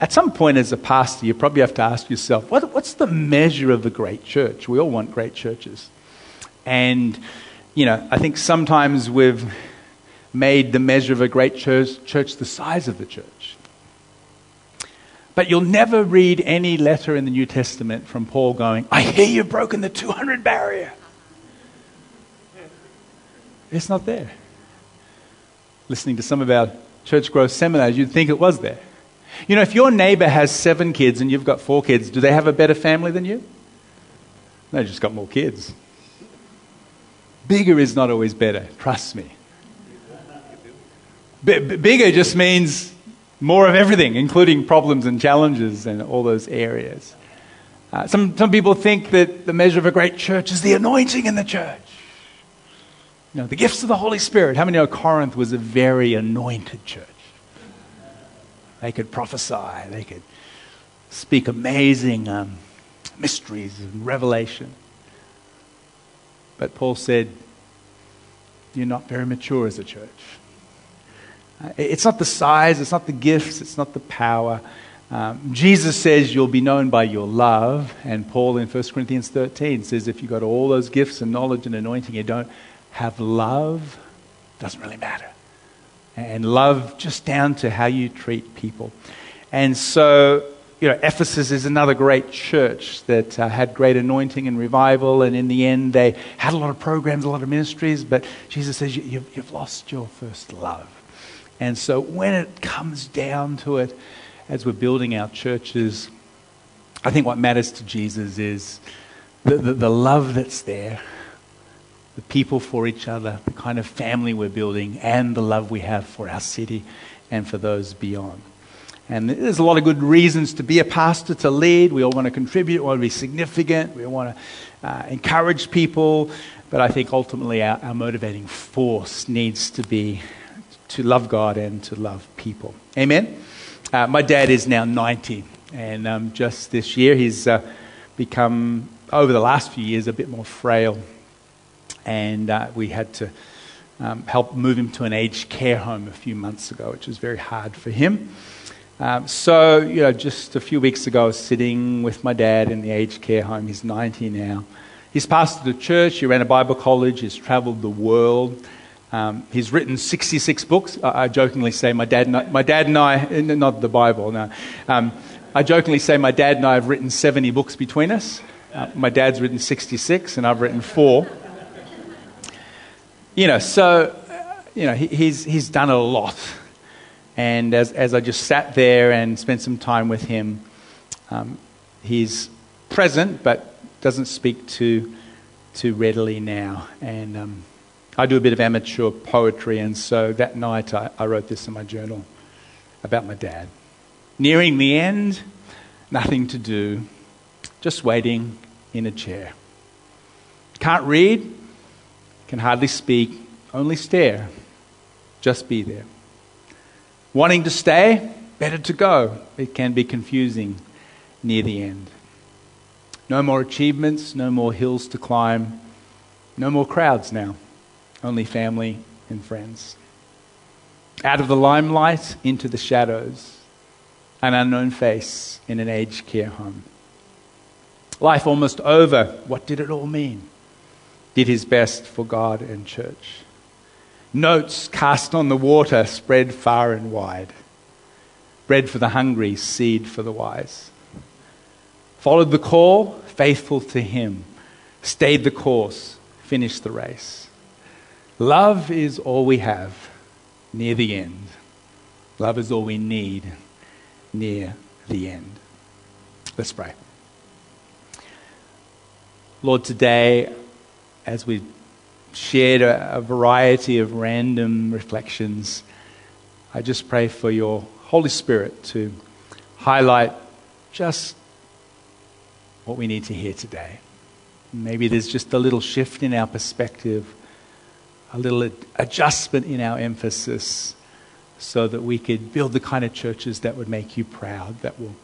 At some point, as a pastor, you probably have to ask yourself, what, what's the measure of a great church? We all want great churches. And, you know, I think sometimes we've made the measure of a great church, church the size of the church. But you'll never read any letter in the New Testament from Paul going, I hear you've broken the 200 barrier. It's not there. Listening to some of our church growth seminars, you'd think it was there. You know, if your neighbor has seven kids and you've got four kids, do they have a better family than you? They just got more kids. Bigger is not always better, trust me. B- bigger just means more of everything, including problems and challenges and all those areas. Uh, some, some people think that the measure of a great church is the anointing in the church. You know, the gifts of the Holy Spirit. How many know Corinth was a very anointed church? They could prophesy. They could speak amazing um, mysteries and revelation. But Paul said, You're not very mature as a church. Uh, it's not the size, it's not the gifts, it's not the power. Um, Jesus says you'll be known by your love, and Paul in 1 Corinthians 13 says if you've got all those gifts and knowledge and anointing, you don't have love, doesn't really matter and love just down to how you treat people. And so, you know, Ephesus is another great church that uh, had great anointing and revival, and in the end, they had a lot of programs, a lot of ministries, but Jesus says, you, have lost your first love. And so when it comes down to it, as we're building our churches, I think what matters to Jesus is the, the, the love that's there, the people for each other, the kind of family we're building, and the love we have for our city and for those beyond. And there's a lot of good reasons to be a pastor, to lead. We all want to contribute, we want to be significant, we want to uh, encourage people. But I think ultimately our, our motivating force needs to be to love God and to love people. Amen? Uh, my dad is now 90, and um, just this year he's uh, become, over the last few years, a bit more frail. And uh, we had to um, help move him to an aged care home a few months ago, which was very hard for him. Um, so, you know, just a few weeks ago, I was sitting with my dad in the aged care home. He's 90 now. He's pastored a church, he ran a Bible college, he's traveled the world. Um, he's written 66 books. I, I, jokingly say my dad, and, my dad and I, not the Bible, no. Um, I jokingly say my dad and I have written 70 books between us. Uh, my dad's written 66, and I've written four. You know, so, you know, he, he's, he's done a lot. And as, as I just sat there and spent some time with him, um, he's present but doesn't speak too, too readily now. And um, I do a bit of amateur poetry, and so that night I, I wrote this in my journal about my dad. Nearing the end, nothing to do, just waiting in a chair. Can't read, can hardly speak, only stare, just be there. Wanting to stay, better to go. It can be confusing near the end. No more achievements, no more hills to climb, no more crowds now, only family and friends. Out of the limelight into the shadows, an unknown face in an aged care home. Life almost over. What did it all mean? Did his best for God and church. Notes cast on the water spread far and wide. Bread for the hungry, seed for the wise. Followed the call, faithful to him. Stayed the course, finished the race. Love is all we have near the end. Love is all we need near the end. Let's pray. Lord, today, as we shared a, a variety of random reflections. I just pray for your Holy Spirit to highlight just what we need to hear today. Maybe there's just a little shift in our perspective, a little adjustment in our emphasis, so that we could build the kind of churches that would make you proud, that will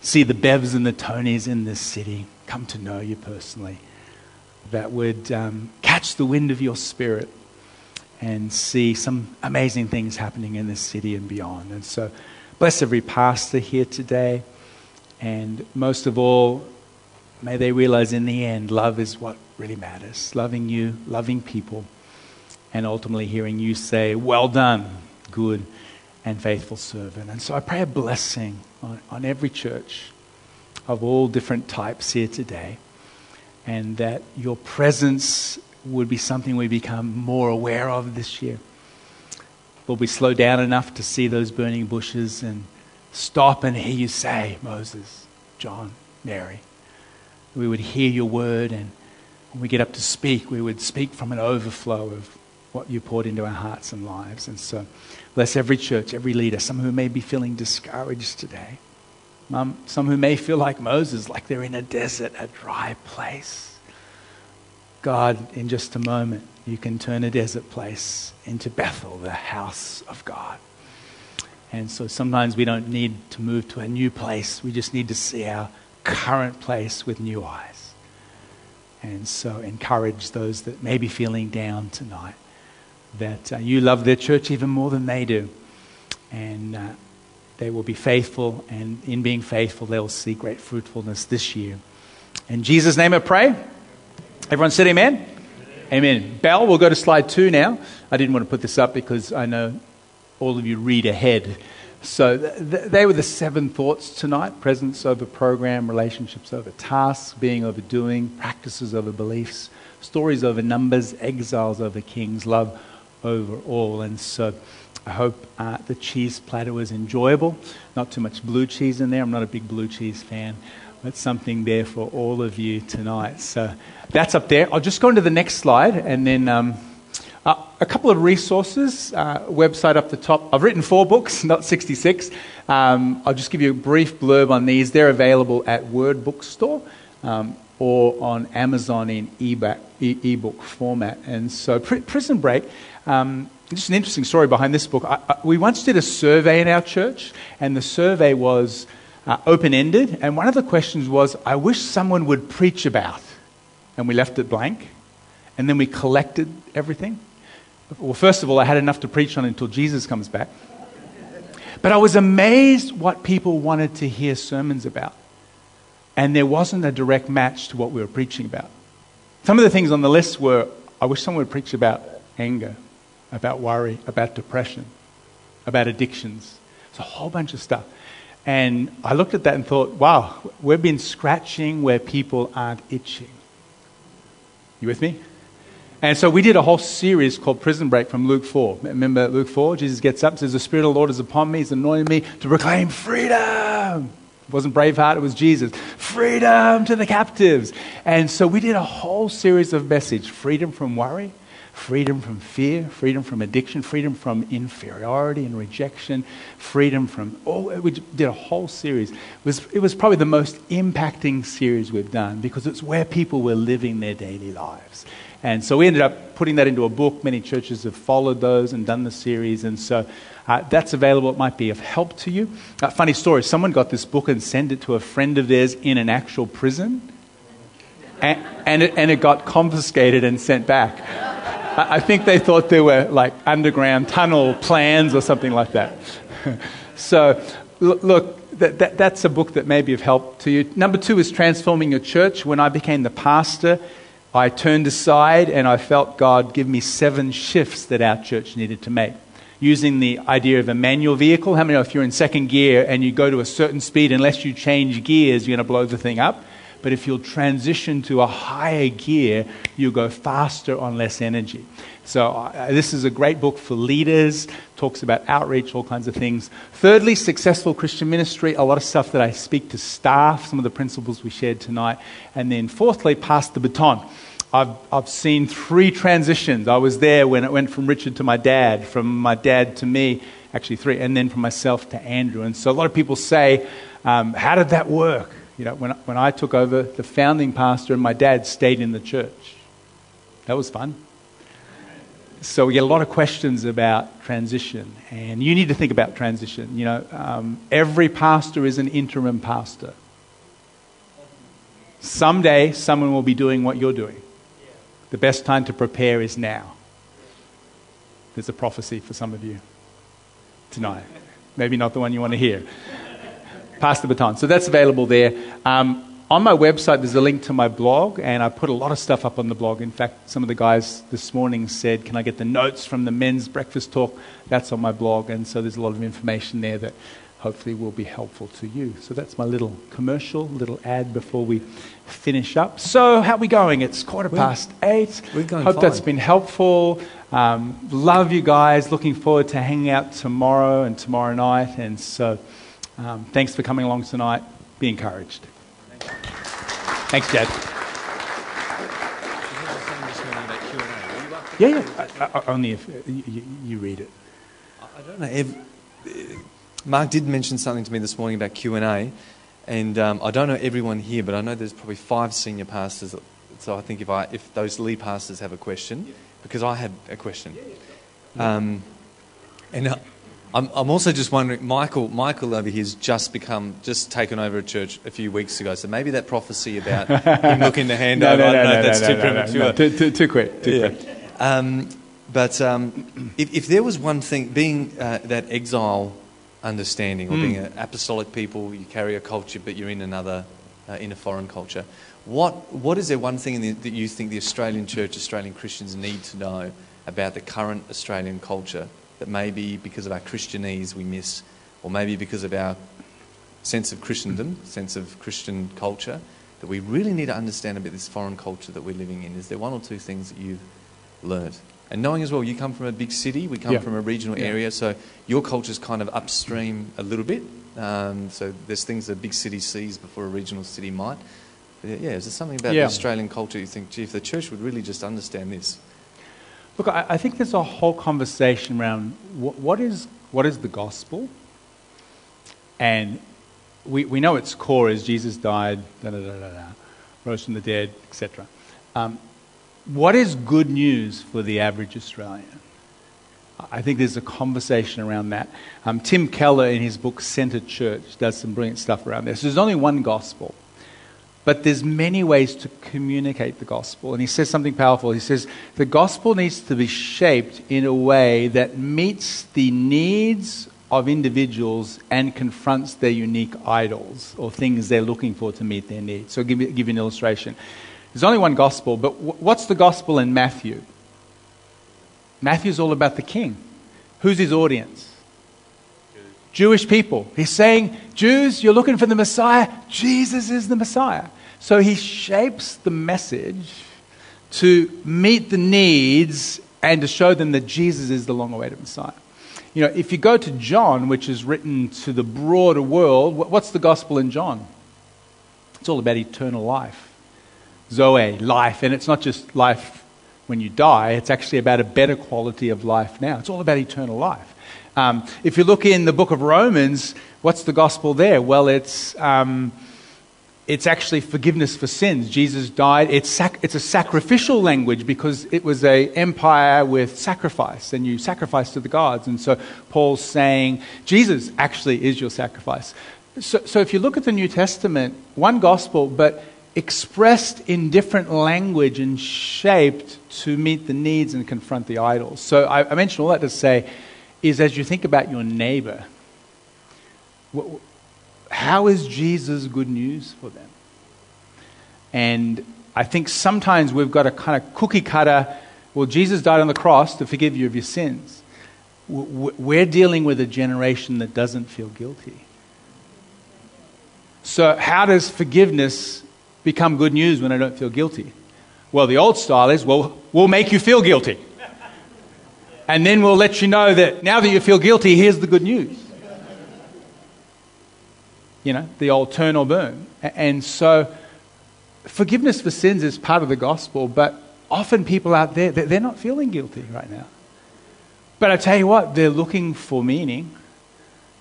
see the Bevs and the Tonys in this city come to know you personally that would um, catch the wind of your spirit and see some amazing things happening in this city and beyond. And so, bless every pastor here today. And most of all, may they realize in the end, love is what really matters. Loving you, loving people, and ultimately hearing you say, Well done, good and faithful servant. And so I pray a blessing on, on every church of all different types here today and that your presence would be something we become more aware of this year. Will we slow down enough to see those burning bushes and stop and hear you say, Moses, John, Mary? We would hear your word, and when we get up to speak, we would speak from an overflow of what you poured into our hearts and lives. And so, bless every church, every leader, some who may be feeling discouraged today um, some who may feel like Moses, like they're in a desert, a dry place. God, in just a moment, you can turn a desert place into Bethel, the house of God. And so sometimes we don't need to move to a new place. We just need to see our current place with new eyes. And so encourage those that may be feeling down tonight that uh, you love their church even more than they do. And uh, they will be faithful, and in being faithful, they will see great fruitfulness this year. In Jesus' name I pray. Everyone said amen? Amen. amen. Bell, we'll go to slide two now. I didn't want to put this up because I know all of you read ahead. So th- they were the seven thoughts tonight presence over program, relationships over tasks, being over doing, practices over beliefs, stories over numbers, exiles over kings, love over all. And so I hope uh, the cheese platter was enjoyable. Not too much blue cheese in there. I'm not a big blue cheese fan, but something there for all of you tonight. So that's up there. I'll just go into the next slide and then. Um, uh, a couple of resources, uh, website up the top. I've written four books, not 66. Um, I'll just give you a brief blurb on these. They're available at Word Bookstore um, or on Amazon in e-book, e-book format. And so, Pr- Prison Break, um, just an interesting story behind this book. I, I, we once did a survey in our church, and the survey was uh, open ended. And one of the questions was, I wish someone would preach about. And we left it blank. And then we collected everything. Well, first of all, I had enough to preach on until Jesus comes back. But I was amazed what people wanted to hear sermons about. And there wasn't a direct match to what we were preaching about. Some of the things on the list were I wish someone would preach about anger, about worry, about depression, about addictions. It's a whole bunch of stuff. And I looked at that and thought, wow, we've been scratching where people aren't itching. You with me? And so we did a whole series called Prison Break from Luke 4. Remember Luke 4? Jesus gets up, says, The Spirit of the Lord is upon me, He's anointed me to proclaim freedom. It wasn't Braveheart, it was Jesus. Freedom to the captives. And so we did a whole series of message freedom from worry, freedom from fear, freedom from addiction, freedom from inferiority and rejection, freedom from oh we did a whole series. It was, it was probably the most impacting series we've done because it's where people were living their daily lives. And so we ended up putting that into a book. Many churches have followed those and done the series. And so uh, that's available. It might be of help to you. Uh, funny story someone got this book and sent it to a friend of theirs in an actual prison. And, and, it, and it got confiscated and sent back. I, think they thought there were like underground tunnel plans or something like that. so, look, that, that, that's a book that may be of help to you. Number two is Transforming Your Church. When I became the pastor, I turned aside and I felt God give me seven shifts that our church needed to make. Using the idea of a manual vehicle. How many know if you're in second gear and you go to a certain speed, unless you change gears, you're going to blow the thing up? But if you'll transition to a higher gear, you'll go faster on less energy. So, uh, this is a great book for leaders, talks about outreach, all kinds of things. Thirdly, successful Christian ministry, a lot of stuff that I speak to staff, some of the principles we shared tonight. And then, fourthly, pass the baton. I've, I've seen three transitions. I was there when it went from Richard to my dad, from my dad to me, actually three, and then from myself to Andrew. And so a lot of people say, um, How did that work? You know, when, when I took over, the founding pastor and my dad stayed in the church. That was fun. So we get a lot of questions about transition, and you need to think about transition. You know, um, every pastor is an interim pastor. Someday, someone will be doing what you're doing. The best time to prepare is now. There's a prophecy for some of you tonight. Maybe not the one you want to hear. Pass the baton. So that's available there. Um, on my website, there's a link to my blog, and I put a lot of stuff up on the blog. In fact, some of the guys this morning said, Can I get the notes from the men's breakfast talk? That's on my blog, and so there's a lot of information there that hopefully will be helpful to you. So that's my little commercial, little ad before we finish up. So, how are we going? It's quarter past eight. We're going Hope fine. that's been helpful. Um, love you guys. Looking forward to hanging out tomorrow and tomorrow night. And so, um, thanks for coming along tonight. Be encouraged. Thanks, Jed. Yeah, yeah. I, I, only if you, you, read it. I don't know. If, Mark did mention something to me this morning about Q and A, and um, I don't know everyone here, but I know there's probably five senior pastors. So I think if I if those lead pastors have a question, because I had a question, um, and uh, I'm, I'm also just wondering, Michael Michael over here has just become just taken over a church a few weeks ago, so maybe that prophecy about him looking to hand no, over, no, I don't no, know no, that's too premature. Too, too, too quick. Too yeah. quick. Um, but um, if, if there was one thing, being uh, that exile understanding, or mm. being an apostolic people, you carry a culture, but you're in another, uh, in a foreign culture. What, what is there one thing the, that you think the Australian church, Australian Christians need to know about the current Australian culture that maybe because of our Christianese we miss, or maybe because of our sense of Christendom, sense of Christian culture, that we really need to understand about this foreign culture that we're living in? Is there one or two things that you've learned? And knowing as well, you come from a big city, we come Yeah. from a regional Yeah. area, so your culture's kind of upstream a little bit. Um, so there's things that a big city sees before a regional city might. But yeah, is there something about Yeah. the Australian culture you think, gee, if the church would really just understand this? Look, I, I think there's a whole conversation around what, what, is, what is the gospel? And we, we know its core is Jesus died, da, da, da, rose from the dead, etc. Um, what is good news for the average Australian? I think there's a conversation around that. Um, Tim Keller, in his book Centered Church, does some brilliant stuff around this. There's only one gospel, but there's many ways to communicate the gospel. And he says something powerful. He says the gospel needs to be shaped in a way that meets the needs of individuals and confronts their unique idols or things they're looking for to meet their needs. So, give you, give you an illustration. There's only one gospel, but wh- what's the gospel in Matthew? Matthew's all about the king. Who's his audience? Jewish people. He's saying, Jews, you're looking for the Messiah. Jesus is the Messiah. So he shapes the message to meet the needs and to show them that Jesus is the long awaited Messiah. You know, if you go to John, which is written to the broader world, what's the gospel in John? It's all about eternal life. Zoe, life. And it's not just life when you die, it's actually about a better quality of life now. It's all about eternal life. Um, if you look in the book of Romans, what's the gospel there? Well, it's, um, it's actually forgiveness for sins. Jesus died. It's, sac- it's a sacrificial language because it was a empire with sacrifice, and you sacrifice to the gods. And so Paul's saying Jesus actually is your sacrifice. So, so if you look at the New Testament, one gospel, but expressed in different language and shaped to meet the needs and confront the idols. So I, I mentioned all that to say is as you think about your neighbor, wh- wh- how is Jesus good news for them? And I think sometimes we've got a kind of cookie cutter, well, Jesus died on the cross to forgive you of your sins. We're dealing with a generation that doesn't feel guilty. So, how does forgiveness become good news when I don't feel guilty? Well, the old style is, well, we'll make you feel guilty. And then we'll let you know that now that you feel guilty, here's the good news. You know, the old turn or burn. And so, forgiveness for sins is part of the gospel, but often people out there, they- they're not feeling guilty right now. But I tell you what, they're looking for meaning.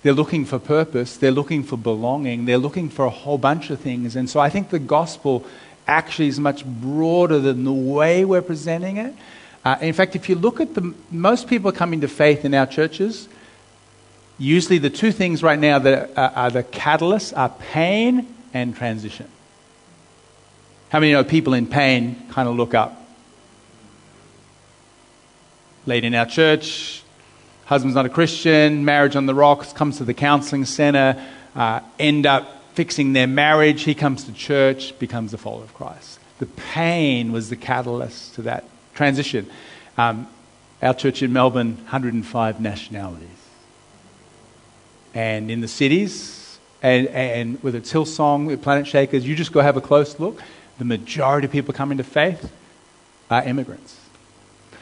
They're looking for purpose. They're looking for belonging. They're looking for a whole bunch of things. And so I think the gospel actually is much broader than the way we're presenting it. Uh, in fact, if you look at the most people coming to faith in our churches, usually the two things right now that are, are the catalysts are pain and transition. How many know people in pain kind of look up? Late in our church, husband's not a Christian, marriage on the rocks, comes to the counseling center, uh, end up fixing their marriage. He comes to church, becomes a follower of Christ. The pain was the catalyst to that transition. Um, our church in Melbourne, 105 nationalities. And in the cities, and, and with its Hillsong, Planetshakers, you just go have a close look. The majority of people coming to faith are immigrants.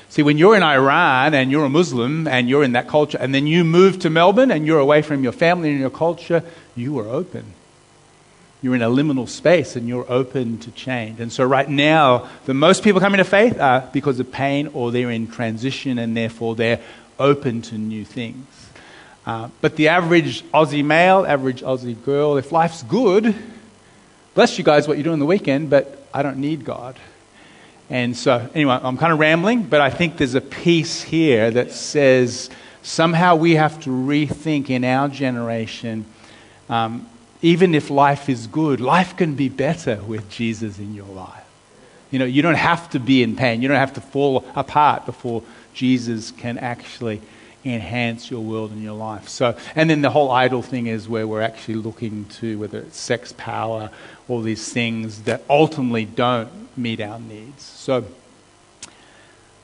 See, when you're in Iran and you're a Muslim and you're in that culture, and then you move to Melbourne and you're away from your family and your culture, you are open. You're in a liminal space and you're open to change. And so, right now, the most people coming to faith are because of pain or they're in transition and therefore they're open to new things. Uh, but the average Aussie male, average Aussie girl, if life's good, bless you guys what you do on the weekend, but I don't need God. And so, anyway, I'm kind of rambling, but I think there's a piece here that says somehow we have to rethink in our generation, um, even if life is good, life can be better with Jesus in your life. You know, you don't have to be in pain, you don't have to fall apart before Jesus can actually enhance your world and your life. So, and then the whole idol thing is where we're actually looking to whether it's sex, power, all these things that ultimately don't meet our needs. So,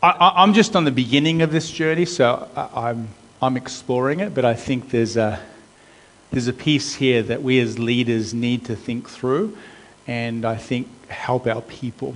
I, I'm just on the beginning of this journey, so I, I'm I'm exploring it, but I think there's a there's a piece here that we as leaders need to think through, and I think help our people.